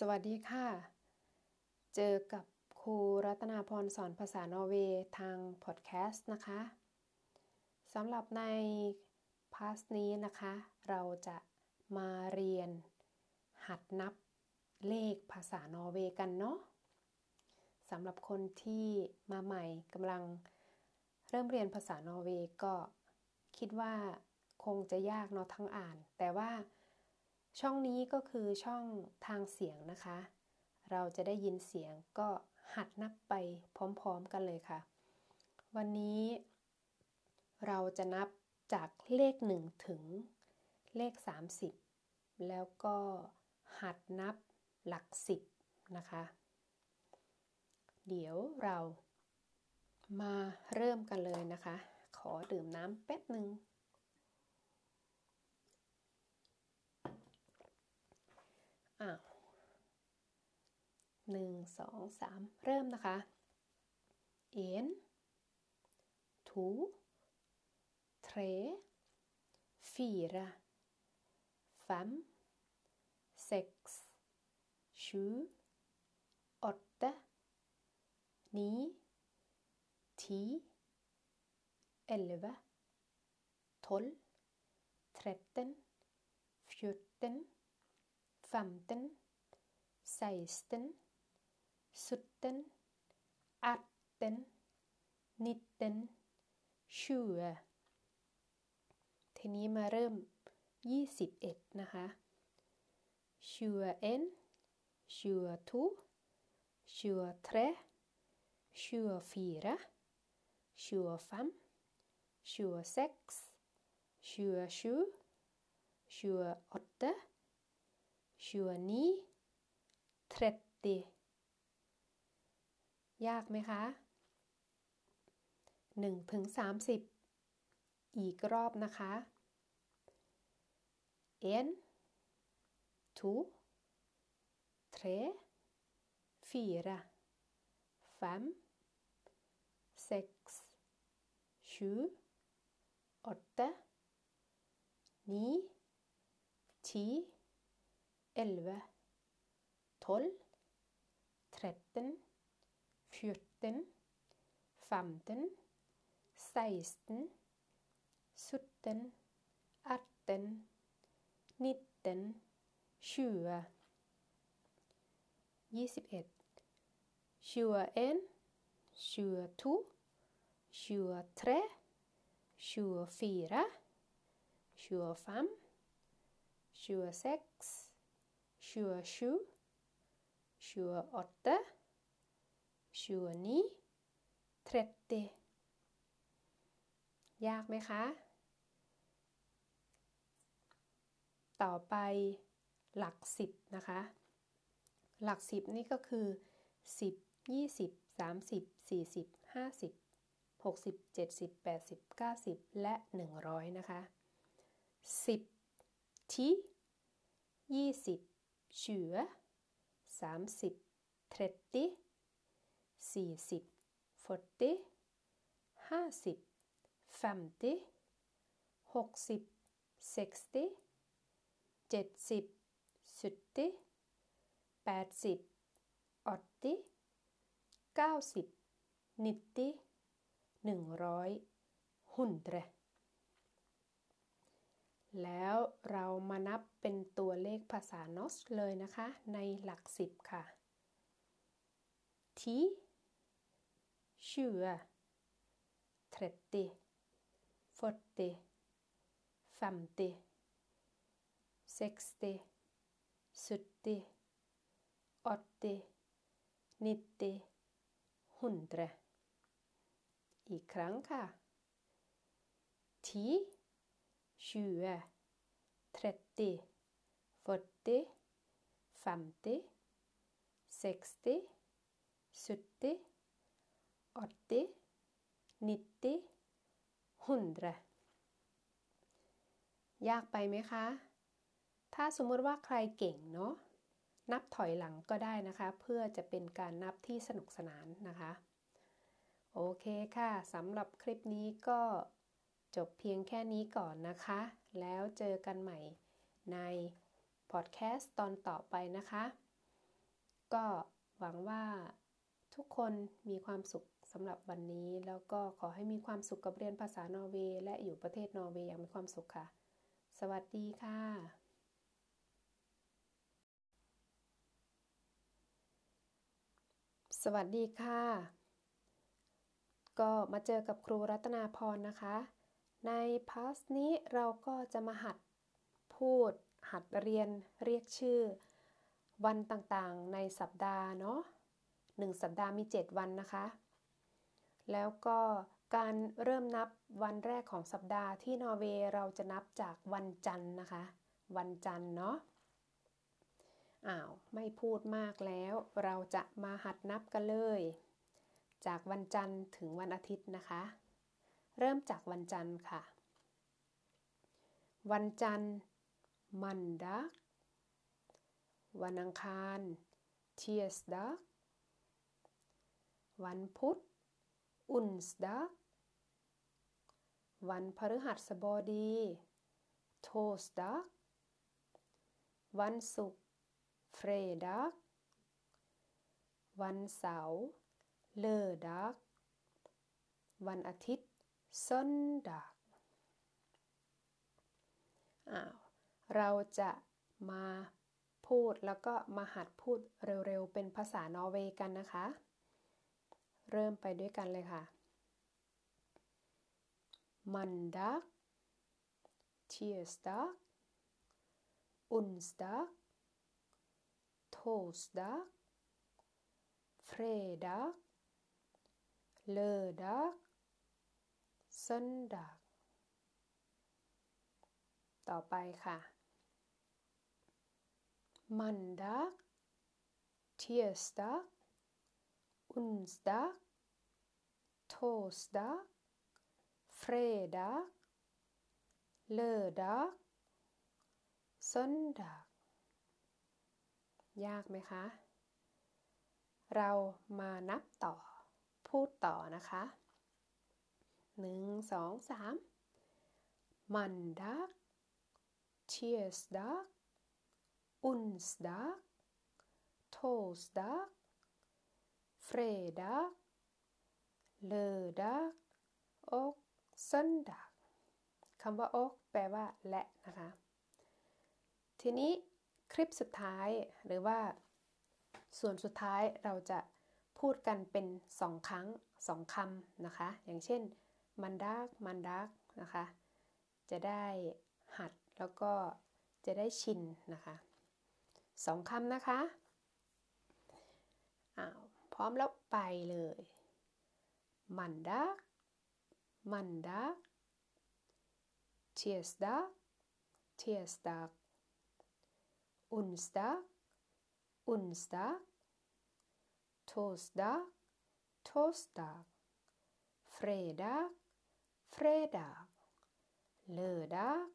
สวัสดีค่ะ เจอกับครูรัตนาพรสอนภาษานอร์เวย์ทางพอดแคสต์นะคะสำหรับในพาสนี้นะคะ เราจะมาเรียนหัดนับเลขภาษานอร์เวย์กันเนาะสำหรับคนที่มาใหม่กำลังเริ่มเรียนภาษานอร์เวย์ก็คิดว่าคงจะยากเนาะทั้งอ่าน แต่ว่า ช่องนี้ก็คือช่องทางเสียงนะคะ เราจะได้ยินเสียงก็หัดนับไปพร้อมๆกันเลยค่ะ วันนี้ เราจะนับจากเลข 1 ถึงเลข 30 แล้วก็หัดนับหลัก 10 นะคะ เดี๋ยวเรามาเริ่มกันเลยนะคะ ขอดื่มน้ำแป๊บหนึ่ง อ้าวหนึ่งสองสามเริ่มนะคะ en to tre fire fem seks sju åtte ni ti elleve tolvทรีเตนฟิวเตน 15, 16, 17, 18, 19, 20ทีนี้มาเริ่ม 21 นะคะ 21, 22, 23, 24, 25, 26, 27, 28, 29 30ยากไหมคะ1ถึง30 อีกรอบนะคะ en to tre fire fem seks sju åtte ni ti 11, 12, 13, 14, 15, 16, 17, 18, 19, 20, 21, 21, 22, 23, 24, 25, 26, 27, 28, 29, 30ยากไหมคะ ต่อไปหลักสิบนะคะ หลักสิบนี่ก็คือสิบยี่สิบสามสิบสี่สิบห้าสิบหกสิบเจ็ดสิบแปดสิบเก้าสิบและหนึ่งร้อยนะคะสิบที่ยี่สิบ 20 30 30 40 40 50 50 60 60 70 70 80 80 90 90 100 100 แล้วเรามานับเป็นตัวเลขภาษา นอส เลยนะคะ ในหลักสิบค่ะ ti tjue tretti førti femti seksti sytti åtti nitti hundre อีกครั้งค่ะ ti 20, 30, 40, 50, 60, 70, 80, 90, 100 ยากไปไหมคะ ถ้าสมมติว่าใครเก่งเนาะ นับถอยหลังก็ได้นะคะ เพื่อจะเป็นการนับที่สนุกสนานนะคะ โอเคค่ะ สำหรับคลิปนี้ก็จบเพียงแค่นี้ก่อนนะคะ แล้วเจอกันใหม่ในพอดแคสต์ตอนต่อไปนะคะ ก็หวังว่าทุกคนมีความสุขสำหรับวันนี้ แล้วก็ขอให้มีความสุขกับเรียนภาษานอร์เวย์และอยู่ประเทศนอร์เวย์อย่างมีความสุขค่ะ สวัสดีค่ะสวัสดีค่ะ ก็มาเจอกับครูรัตนาพรนะคะ ในพาสนี้เราก็จะมาหัดพูด หัดเรียนเรียกชื่อ วันต่างๆในสัปดาห์เนาะ1สัปดาห์มี 7 วันนะคะ แล้วก็การเริ่มนับวันแรกของสัปดาห์ที่นอร์เวย์เราจะนับจากวันจันทร์นะคะ วันจันทร์เนาะอ้าวไม่พูดมากแล้วเราจะมาหัดนับกันเลย จากวันจันทร์ถึงวันอาทิตย์นะคะ เริ่มจากวันจันทร์ค่ะ วันจันทร์มันดักวันอังคารเทียสดักวันพุธอุนสดักวันพฤหัสบดีโทสดักวันศุกร์เฟรดักวันเสาร์เลอดักวันอาทิตย์ ซอนดักอ้าวเราจะมาพูดแล้วก็มาหัดพูดเร็วๆ เป็นภาษานอร์เวย์กันนะคะ เริ่มไปด้วยกันเลยค่ะmandag tirsdag onsdag torsdag fredag lørdag søndag ต่อไปค่ะ mandag tirsdag onsdag, torsdag, fredag, lördag, söndag ยากไหมคะ เรามานับต่อ พูดต่อนะคะ หนึ่งสองสามมันดักเทียสดักอุนสดักโทสดัก fredag, lördag och söndag คำว่า och แปลว่าและนะคะ ทีนี้คลิปสุดท้ายหรือว่าส่วนสุดท้ายเราจะพูดกันเป็นสองครั้งสองคำนะคะ อย่างเช่น มันดักมันดักนะคะ จะได้หัดแล้วก็จะได้ชินนะคะสองคำนะคะอ้าวพร้อมแล้วไปเลย mandag mandag tirsdag tirsdag onsdag onsdag torsdag torsdag fredag fredag lørdag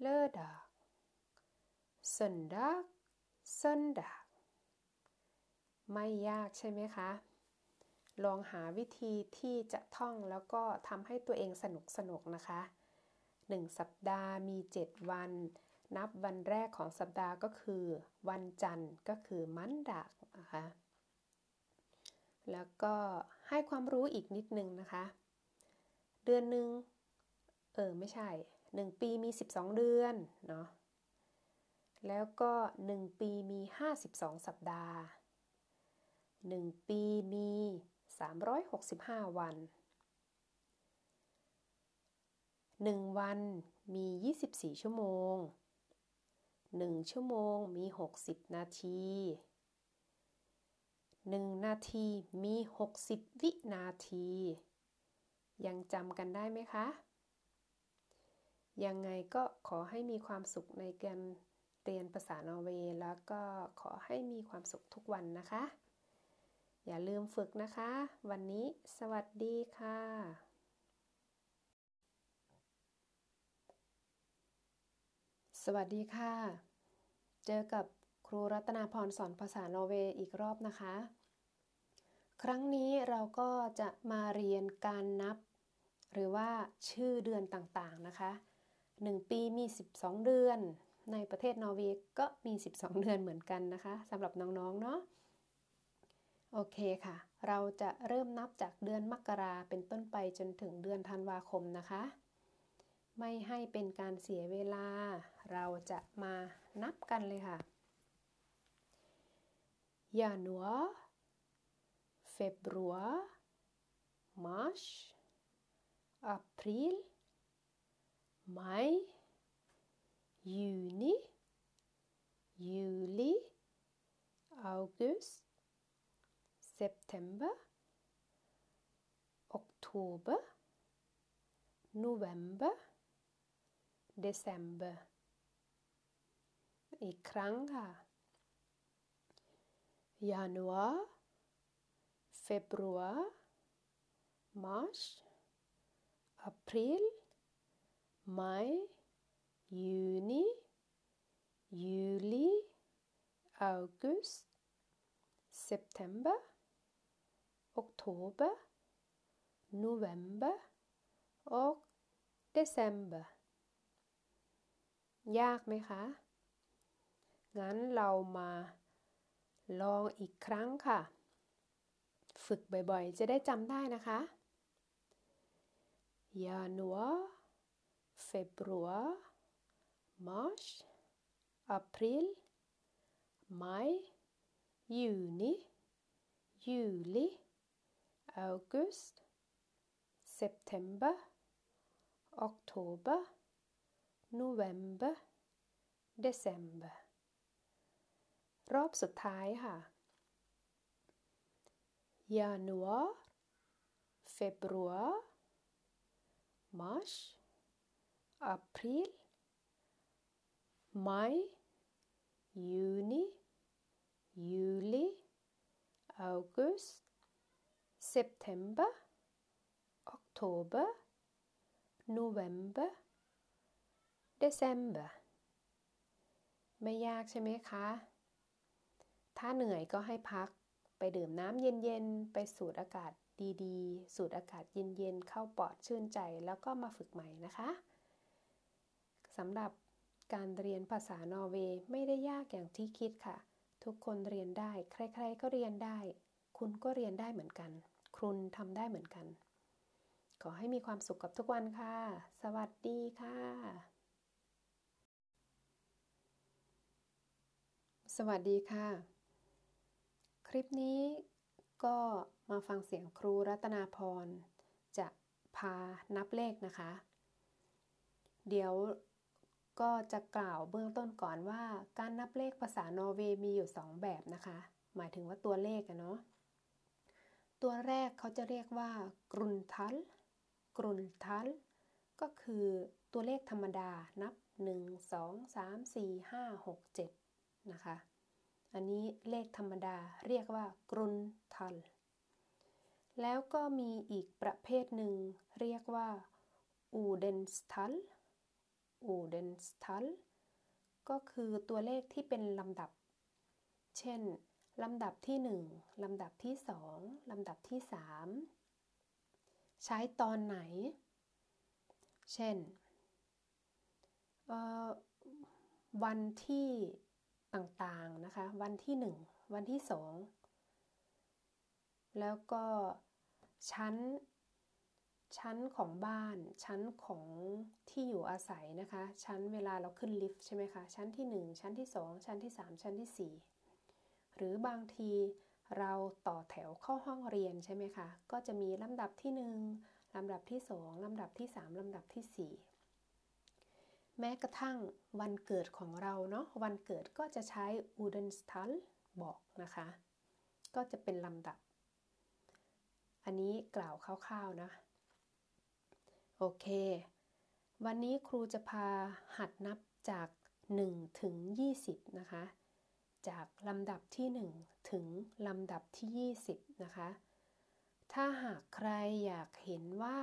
lørdag søndag søndag ไม่ยากใช่ไหมคะ ลองหาวิธีที่จะท่องแล้วก็ทำให้ตัวเองสนุกสนุกนะคะ 1 สัปดาห์มี 7 วัน นับวันแรกของสัปดาห์ก็คือ วันจันทร์ก็คือ mandagนะคะ แล้วก็ให้ความรู้อีกนิดนึงนะคะ เดือนหนึ่งเออไม่ใช่ 1 ปีมี 12 เดือนเนาะแล้วก็ 1 ปีมี 52 สัปดาห์ 1 ปีมี 365 วัน 1 วันมี 24 ชั่วโมง 1 ชั่วโมงมี 60 นาที 1 นาทีมี 60 วินาที ยังจำกันได้ไหมคะ ยังไงก็ขอให้มีความสุขในการเรียนภาษานอร์เวย์แล้วก็ขอให้มีความสุขทุกวันนะคะ อย่าลืมฝึกนะคะ วันนี้สวัสดีค่ะสวัสดีค่ะ เจอกับครูรัตนาพรสอนภาษาโนเวย์อีกรอบนะคะ ครั้งนี้เราก็จะมาเรียนการนับ หรือว่าชื่อเดือนต่างๆนะคะ 1 ปีมี 12 เดือน ในประเทศนอร์เวย์ก็มี 12 เดือนเหมือนกันนะคะสำหรับน้องๆเนาะโอเคค่ะ เราจะเริ่มนับจากเดือนมกราเป็นต้นไปจนถึงเดือนธันวาคมนะคะ ไม่ให้เป็นการเสียเวลา เราจะมานับกันเลยค่ะ januar februar mars april maj juni juli august september oktober november december อีกครั้งค่ะ januar februar mars april maj juni juli august september oktober november och december ยากไหมคะ งั้นเรามาลองอีกครั้งค่ะ ฝึกบ่อยๆ จะได้จำได้นะคะ januar februar mars april maj juni juli august september oktober november december รอบสุดท้ายค่ะ januar februar mars april maj juni juli august september oktober november december ไม่ยากใช่ไหมคะ ถ้าเหนื่อยก็ให้พักไปดื่มน้ำเย็น ๆ ไปสูดอากาศ ดีๆ สูดอากาศเย็นๆ เข้าปอดชื่นใจแล้วก็มาฝึกใหม่นะคะสำหรับการเรียนภาษานอร์เวย์ไม่ได้ยากอย่างที่คิดค่ะ ทุกคนเรียนได้ ใครๆก็เรียนได้ คุณก็เรียนได้เหมือนกัน คุณทำได้เหมือนกัน ขอให้มีความสุขกับทุกวันค่ะ สวัสดีค่ะ สวัสดีค่ะ คลิปนี้ ก็มาฟังเสียงครูรัตนาพร จะพานับเลขนะคะ เดี๋ยวก็จะกล่าวเบื้องต้นก่อนว่าการนับเลขภาษานอร์เวย์มีอยู่ 2 แบบนะคะ หมายถึงว่าตัวเลขอะเนาะตัวแรกเขาจะเรียกว่ากรุนทัลกรุนทัลก็คือตัวเลขธรรมดานับ 1 2 3 4 5 6 7 นะคะ อันนี้เลขธรรมดาเรียกว่ากรุนทัล แล้วก็มีอีกประเภทหนึ่งเรียกว่าอูเดนสทัลอูเดนสทัลก็คือตัวเลขที่เป็นลำดับ เช่น ลำดับที่ 1 ลำดับที่ 2 ลำดับที่ 3 ใช้ตอนไหน เช่นวันที่ ต่างๆนะคะ วันที่ 1 วันที่ 2 แล้วก็ชั้น ชั้นของบ้าน ชั้นของที่อยู่อาศัยนะคะ ชั้นเวลาเราขึ้นลิฟต์ใช่ไหมคะ ชั้นที่ 1 ชั้นที่ 2 ชั้นที่ 3 ชั้นที่ 4 หรือบางทีเราต่อแถวเข้าห้องเรียนใช่ไหมคะ ก็จะมีลำดับที่ 1ลำดับที่ 2ลำดับที่ 3ลำดับที่ 4 แม้กระทั่งวันเกิดของเราเนาะวันเกิดก็จะใช้อูเดนสทัลบอกนะคะ ก็จะเป็นลำดับ อันนี้กล่าวคร่าวๆนะ โอเค วันนี้ครูจะพาหัดนับจาก 1 ถึง 20 นะคะ จากลำดับที่ 1 ถึงลำดับที่ 20 นะคะ ถ้าหากใครอยากเห็นว่า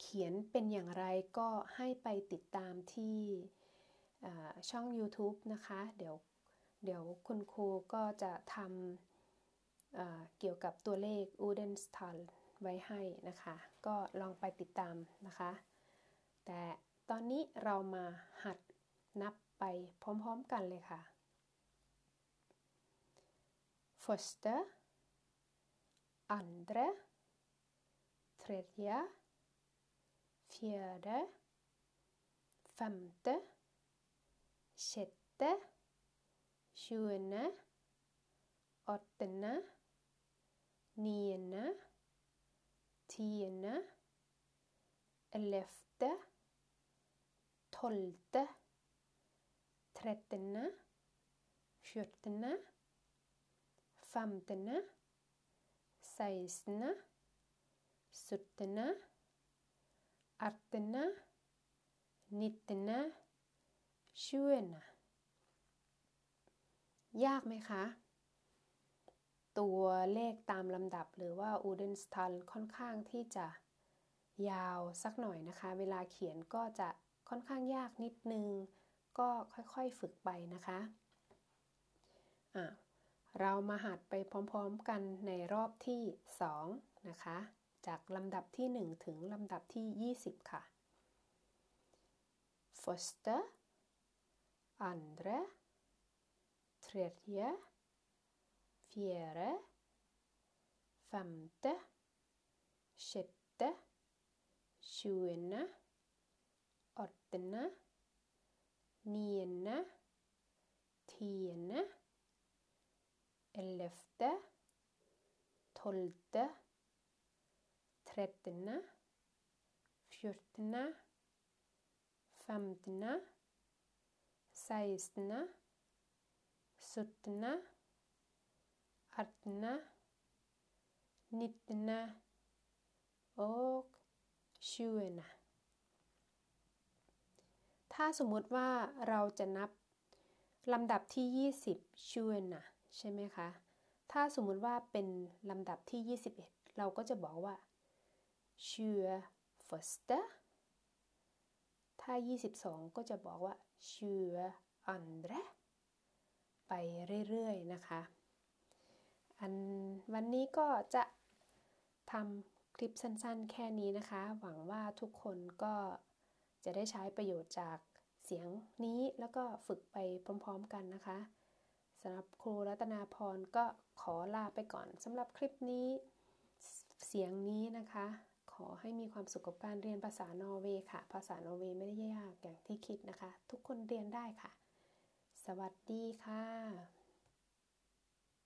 เขียนเป็นอย่างไรก็ให้ไปติดตามที่ช่อง YouTube นะคะ เดี๋ยวเดี๋ยวคุณครูก็จะทำเกี่ยวกับตัวเลข u d e n s t a l ไว้ให้นะคะ ก็ลองไปติดตามนะคะ แต่ตอนนี้เรามาหัดนับไปพร้อมๆกันเลยค่ะ Første andre tredje fjärde femte sjette tjuende, åttende niende tiende ellevte tolvte trettende fjortende femtende sekstende syttende artende nittende ช่วยนะยากไหมคะ ตัวเลขตามลำดับหรือว่าอูเดนสตันค่อนข้างที่จะยาวสักหน่อยนะคะ เวลาเขียนก็จะค่อนข้างยากนิดนึง ก็ค่อยๆฝึกไปนะคะะเรามาหัดไปพร้อมๆกันในรอบที่ 2 นะคะ จากลำดับที่ 1 ถึงลำดับที่ 20 ค่ะ Første andre, tredje, fjerde, femte, sjette, sjuende, åttende, niende, tiende, ellevte, tolvte, trettende, fjortende, femtende 16. 17. 18. 19. och 20. ถ้าสมมุติว่าเราจะนับลำดับที่ 20ช่วยนะใช่ไหมคะ ถ้าสมมุติว่าเป็นลำดับที่ 21 เราก็จะบอกว่า ชื่อ first ถ้า 22 ก็จะบอกว่าชื่อ andre ไปเรื่อยๆนะคะ อันวันนี้ก็จะทำคลิปสั้นๆ แค่นี้นะคะ หวังว่าทุกคนก็จะได้ใช้ประโยชน์จากเสียงนี้แล้วก็ฝึกไปพร้อมๆกันนะคะสำหรับครูรัตนาพรก็ขอลาไปก่อนสำหรับคลิปนี้เสียงนี้นะคะ ขอให้มีความสุขกับการเรียนภาษานอร์เวย์ค่ะ ภาษานอร์เวย์ไม่ได้ยากอย่างที่คิดนะคะ ทุกคนเรียนได้ค่ะ สวัสดีค่ะ